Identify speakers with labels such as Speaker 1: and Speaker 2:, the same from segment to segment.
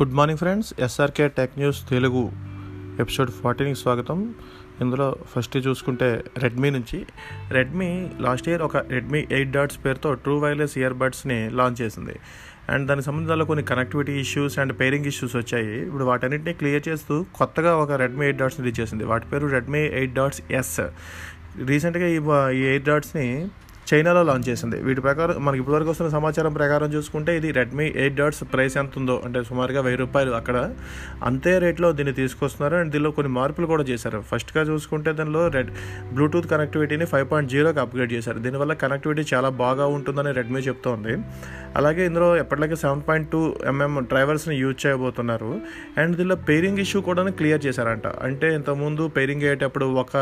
Speaker 1: Good morning friends. SRK tech news Telugu episode ఫార్టీన్కి స్వాగతం. ఇందులో first చూసుకుంటే రెడ్మీ నుంచి. రెడ్మీ లాస్ట్ ఇయర్ ఒక రెడ్మీ ఎయిట్ డాట్స్ పేరుతో ట్రూ వైర్లెస్ ఇయర్ బడ్స్ని లాంచ్ చేసింది. అండ్ దానికి సంబంధించిన కొన్ని connectivity issues and pairing issues వచ్చాయి. ఇప్పుడు వాటన్నింటినీ క్లియర్ చేస్తూ కొత్తగా ఒక రెడ్మీ ఎయిట్ డాట్స్ని రిలీజ్ చేసింది. వాటి పేరు రెడ్మీ ఎయిట్ డాట్స్ ఎస్. రీసెంట్గా ఈ ఈ ఎయిట్ డాట్స్ని చైనాలో లాంచ్ చేసింది. వీటి ప్రకారం మనకి ఇప్పటివరకు వస్తున్న సమాచారం ప్రకారం చూసుకుంటే ఇది రెడ్మీ ఎయిట్ డాట్స్ ప్రైస్ ఎంత ఉందో అంటే సుమారుగా వెయ్యి రూపాయలు అక్కడ అంతే రేట్లో దీన్ని తీసుకొస్తున్నారు. అండ్ దీనిలో కొన్ని మార్పులు కూడా చేశారు. ఫస్ట్గా చూసుకుంటే దానిలో రెడ్ బ్లూటూత్ కనెక్టివిటీని ఫైవ్ పాయింట్ జీరోకి అప్గ్రేడ్ చేశారు. దీనివల్ల కనెక్టివిటీ చాలా బాగా ఉంటుందని రెడ్మీ చెప్తోంది. అలాగే ఇందులో ఎప్పటిలాగే సెవెన్ పాయింట్ టూ ఎంఎం డ్రైవర్స్ని యూజ్ చేయబోతున్నారు. అండ్ దీనిలో పేరింగ్ ఇష్యూ కూడా క్లియర్ చేశారంట. అంటే ఇంతకుముందు పేరింగ్ అయ్యేటప్పుడు ఒక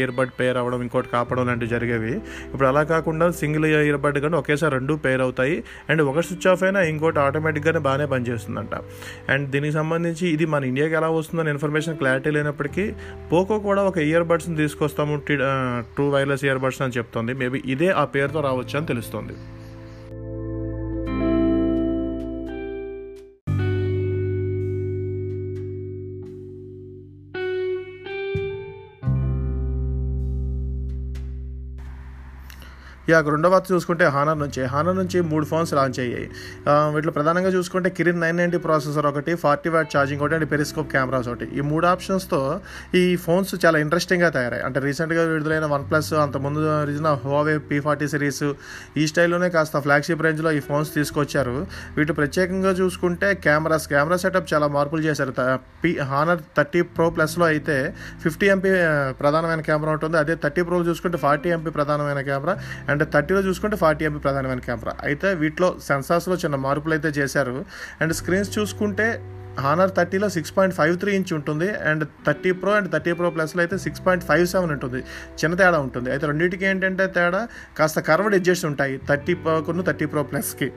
Speaker 1: ఇయర్బడ్ పేర్ అవ్వడం ఇంకోటి కాపడం లాంటివి జరిగేవి. ఇప్పుడు అలా కాకుండా సింగిల్ ఇయర్ బడ్ కానీ ఒకేసారి రెండు పేర్ అవుతాయి. అండ్ ఒక స్విచ్ ఆఫ్ అయినా ఇంకోటి ఆటోమేటిక్గానే బాగానే పనిచేస్తుందంట. అండ్ దీనికి సంబంధించి ఇది మన ఇండియాకి ఎలా వస్తుందని ఇన్ఫర్మేషన్ క్లారిటీ లేనప్పటికీ పోకో కూడా ఒక ఇయర్ బడ్స్ని తీసుకొస్తాము టూ వైర్లెస్ ఇయర్ బడ్స్ అని చెప్తుంది. మేబీ ఇదే ఆ పేరుతో రావచ్చు అని తెలుస్తుంది. ఇక రెండవ చూసుకుంటే హానర్ నుంచి. హానర్ నుంచి మూడు ఫోన్స్ లాంచ్ అయ్యాయి. వీటిలో ప్రధానంగా చూసుకుంటే కిరిన్ నైన్ నైంటీ ప్రాసెసర్ ఒకటి ఫార్టీ వాట్ ఛార్జింగ్ ఒకటి అండ్ పెరిస్కోప్ కెమెరాస్ ఒకటి. ఈ మూడు ఆప్షన్స్తో ఈ ఫోన్స్ చాలా ఇంట్రెస్టింగ్గా తయారాయి అంటే రీసెంట్గా విడుదలైన వన్ ప్లస్ అంతకుముందు రిజిన హోవే పీ ఫార్టీ సిరీస్ ఈ స్టైల్లోనే కాస్త ఫ్లాగ్షిప్ రేంజ్లో ఈ ఫోన్స్ తీసుకొచ్చారు. వీటి ప్రత్యేకంగా చూసుకుంటే కెమెరాస్. కెమెరా సెటప్ చాలా మార్పులు చేశారు. పీ హానర్ థర్టీ ప్రో ప్లస్లో అయితే ఫిఫ్టీ ఎంపీ ప్రధానమైన కెమెరా ఉంటుంది. అదే థర్టీ ప్రో చూసుకుంటే ఫార్టీ ఎంపీ ప్రధానమైన కెమెరా అండ్ థర్టీలో చూసుకుంటే ఫార్టీ ఎంపీ ప్రధానమైన కెమెరా అయితే వీటిలో సెన్సార్స్లో చిన్న మార్పులు అయితే చేశారు. అండ్ స్క్రీన్స్ చూసుకుంటే Honor థర్టీలో six point five three inch ఉంటుంది. And thirty pro and thirty pro ప్లస్లో అయితే సిక్స్ పాయింట్ ఫైవ్ సెవెన్ ఉంటుంది. చిన్న తేడా ఉంటుంది. అయితే రెండింటికి ఏంటంటే తేడా కాస్త కర్వ్డ్ ఎడ్జెస్ ఉంటాయి థర్టీ ప్రోకును థర్టీ ప్రో ప్లస్కి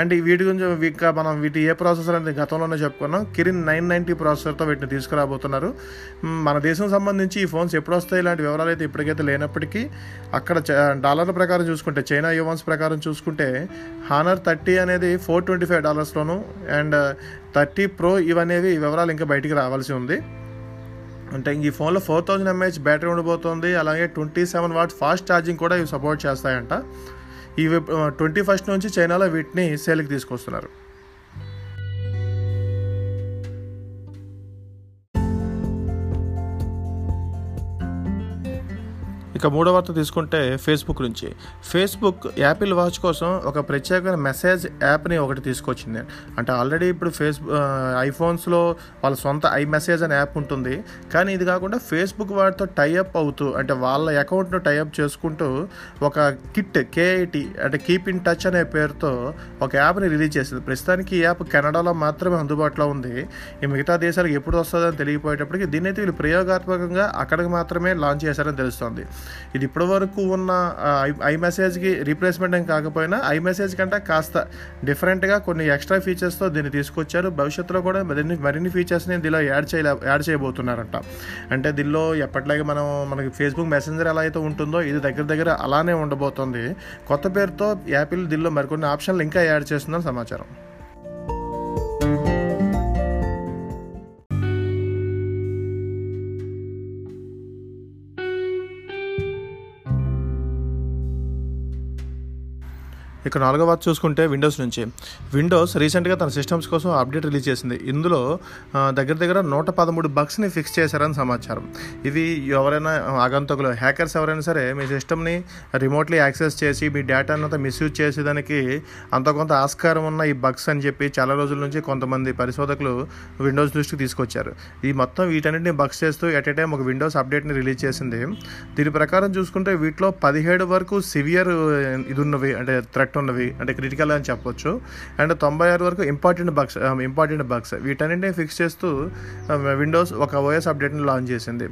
Speaker 1: అండ్ వీటి గురించి ఇంకా మనం వీటి ఏ ప్రాసెసర్ అనేది గతంలోనే చెప్పుకున్నాం. కిరిన్ నైన్ నైంటీ ప్రాసెసర్తో వీటిని తీసుకురాబోతున్నారు. మన దేశం సంబంధించి ఈ ఫోన్స్ ఎప్పుడు వస్తాయి ఇలాంటి వివరాలు అయితే ఇప్పటికైతే లేనప్పటికీ అక్కడ డాలర్ల ప్రకారం చూసుకుంటే చైనా యువన్స్ ప్రకారం చూసుకుంటే హానర్ థర్టీ అనేది ఫోర్ ట్వంటీ ఫైవ్ డాలర్స్లోను అండ్ థర్టీ ప్రో ఇవనేవి వివరాలు ఇంకా బయటికి రావాల్సి ఉంది. అంటే ఈ ఫోన్లో ఫోర్ థౌజండ్ ఎంఏహెచ్ బ్యాటరీ ఉండిపోతుంది. అలాగే twenty seven watt fast charging కూడా ఇవి సపోర్ట్ చేస్తాయంట. ఈ ట్వంటీ ఫస్ట్ నుంచి చైనాలో వీటిని సేల్కి తీసుకొస్తున్నారు. ఇక మూడో వార్త తీసుకుంటే ఫేస్బుక్ నుంచి. ఫేస్బుక్ యాపిల్ వాచ్ కోసం ఒక ప్రత్యేకమైన మెసేజ్ యాప్ని ఒకటి తీసుకొచ్చింది. అంటే ఆల్రెడీ ఇప్పుడు ఫేస్బుక్ ఐఫోన్స్లో వాళ్ళ సొంత ఐ మెసేజ్ అనే యాప్ ఉంటుంది. కానీ ఇది కాకుండా ఫేస్బుక్ వాటితో టైఅప్ అవుతూ అంటే వాళ్ళ అకౌంట్ను టైఅప్ చేసుకుంటూ ఒక కిట్ కేఐటి అంటే కీప్ ఇన్ టచ్ అనే పేరుతో ఒక యాప్ని రిలీజ్ చేసింది. ప్రస్తుతానికి ఈ యాప్ కెనడాలో మాత్రమే అందుబాటులో ఉంది. ఈ మిగతా దేశాలకు ఎప్పుడు వస్తుందని తెలియపోయేటప్పటికి దీన్ని వీళ్ళు ప్రయోగాత్మకంగా అక్కడికి మాత్రమే లాంచ్ చేశారని తెలుస్తుంది. ఇది ఇప్పటివరకు ఉన్న ఐ మెసేజ్కి రీప్లేస్మెంట్ ఏం కాకపోయినా ఐ మెసేజ్ కంటే కాస్త డిఫరెంట్గా కొన్ని ఎక్స్ట్రా ఫీచర్స్తో దీన్ని తీసుకొచ్చారు. భవిష్యత్తులో కూడా మరిన్ని మరిన్ని ఫీచర్స్ని దీనిలో యాడ్ చేయలే యాడ్ చేయబోతున్నారంట. అంటే దీనిలో ఎప్పటిలాగే మనం మనకి ఫేస్బుక్ మెసెంజర్ ఎలా అయితే ఉంటుందో ఇది దగ్గర దగ్గర అలానే ఉండబోతుంది. కొత్త పేరుతో యాపిల్ దీనిలో మరికొన్ని ఆప్షన్లు ఇంకా యాడ్ చేస్తుందని సమాచారం. ఇక నాలుగో వార్త చూసుకుంటే విండోస్ నుంచి. విండోస్ రీసెంట్గా తన సిస్టమ్స్ కోసం అప్డేట్ రిలీజ్ చేసింది. ఇందులో దగ్గర దగ్గర నూట పదమూడు బగ్స్ని ఫిక్స్ చేశారని సమాచారం. ఇవి ఎవరైనా ఆగంతకులు హ్యాకర్స్ ఎవరైనా సరే మీ సిస్టమ్ని రిమోట్లీ యాక్సెస్ చేసి మీ డేటాను అంతా మిస్యూజ్ చేసేదానికి అంత కొంత ఆస్కారం ఉన్న ఈ బగ్స్ అని చెప్పి చాలా రోజుల నుంచి కొంతమంది పరిశోధకులు విండోస్ దృష్టికి తీసుకొచ్చారు. ఈ మొత్తం వీటన్నిటిని బగ్స్ చేస్తూ ఎట్ ఏ టైం ఒక విండోస్ అప్డేట్ని రిలీజ్ చేసింది. దీని ప్రకారం చూసుకుంటే వీటిలో పదిహేడు వరకు సివియర్ ఇది ఉన్నవి అంటే థ్రెట్ ఉన్నవి అంటే క్రిటికల్ అని చెప్పొచ్చు. అండ్ తొంభై ఆరు వరకు ఇంపార్టెంట్ బగ్స్ ఇంపార్టెంట్ బగ్స్ వీటన్నింటినీ ఫిక్స్ చేస్తూ um, విండోస్ ఒక ఓఎస్ అప్డేట్ని లాంచ్ చేసింది.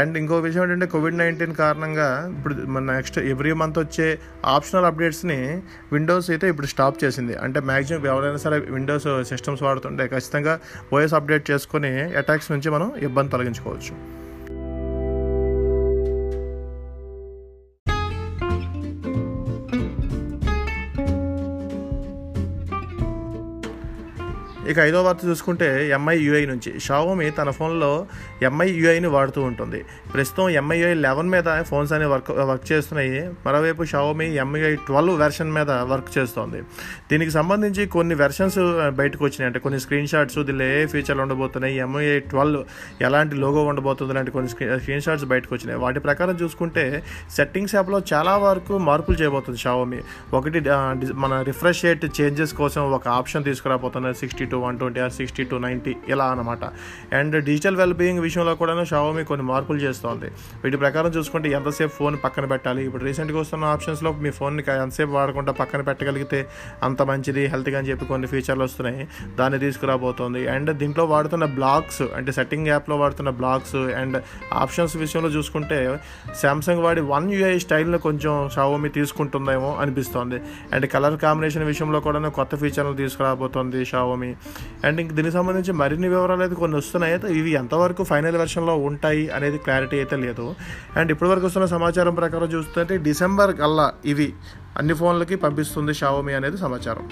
Speaker 1: అండ్ ఇంకో విషయం ఏంటంటే కోవిడ్ నైన్టీన్ కారణంగా ఇప్పుడు మన నెక్స్ట్ ఎవ్రీ మంత్ వచ్చే ఆప్షనల్ అప్డేట్స్ని విండోస్ అయితే ఇప్పుడు స్టాప్ చేసింది. అంటే మ్యాక్సిమం ఎవరైనా సరే విండోస్ సిస్టమ్స్ వాడుతుంటే ఖచ్చితంగా ఓఎస్ అప్డేట్ చేసుకొని అటాక్స్ నుంచి మనం ఇబ్బంది తొలగించుకోవచ్చు. ఇక ఐదో వార్త చూసుకుంటే ఎంఐ యూఐ నుంచి. షావోమి తన ఫోన్లో ఎంఐ యూఐని వాడుతూ ఉంటుంది. ప్రస్తుతం ఎంఐ యూఐ లెవెన్ మీద ఫోన్స్ అనేవి వర్క్ వర్క్ చేస్తున్నాయి. మరోవైపు షావోమి ఎంఐ ట్వెల్వ్ వెర్షన్ మీద వర్క్ చేస్తోంది. దీనికి సంబంధించి కొన్ని వెర్షన్స్ బయటకు వచ్చినాయి. అంటే కొన్ని స్క్రీన్ షాట్స్ దీనిలో ఏ ఫీచర్లు ఉండబోతున్నాయి ఎంఐ ట్వెల్వ్ ఎలాంటి లోగో ఉండబోతుంది లాంటి కొన్ని స్క్రీన్ షాట్స్ బయటకు వచ్చినాయి. వాటి ప్రకారం చూసుకుంటే సెట్టింగ్స్ యాప్లో చాలా వరకు మార్పులు చేయబోతుంది షావోమి. ఒకటి మన రిఫ్రెష్ రేట్ చేంజెస్ కోసం ఒక option తీసుకురాబోతున్నారు. Sixty to one twenty or sixty to ninety ఇలా అనమాట అండ్ డిజిటల్ వెల్బీయింగ్ విషయంలో కూడా షావోమి కొన్ని మార్పులు చేస్తోంది. వీటి ప్రకారం చూసుకుంటే ఎంతసేపు ఫోన్ పక్కన పెట్టాలి? ఇప్పుడు రీసెంట్గా వస్తున్న ఆప్షన్స్లో మీ ఫోన్ని ఎంతసేపు వాడకుండా పక్కన పెట్టగలిగితే అంత మంచిది హెల్త్గా అని చెప్పి కొన్ని ఫీచర్లు వస్తున్నాయి. దాన్ని తీసుకురాబోతోంది. అండ్ దీంట్లో వాడుతున్న బ్లాగ్స్ అంటే సెట్టింగ్ యాప్లో వాడుతున్న బ్లాగ్స్ అండ్ ఆప్షన్స్ విషయంలో చూసుకుంటే శాంసంగ్ వాడి వన్ యూఐ స్టైల్ను కొంచెం షావోమి తీసుకుంటుందేమో అనిపిస్తోంది. అండ్ కలర్ కాంబినేషన్ విషయంలో కూడా కొత్త ఫీచర్లు తీసుకురాబోతోంది షావోమి. అండ్ ఇంక దీనికి సంబంధించి మరిన్ని వివరాలు అయితే కొన్ని వస్తున్నాయి. అయితే ఇవి ఎంతవరకు ఫైనల్ వెర్షన్లో ఉంటాయి అనేది క్లారిటీ అయితే లేదు. అండ్ ఇప్పటివరకు వస్తున్న సమాచారం ప్రకారం చూస్తుంటే డిసెంబర్ కల్లా ఇవి అన్ని ఫోన్లకి పంపిస్తుంది షావోమి అనేది సమాచారం.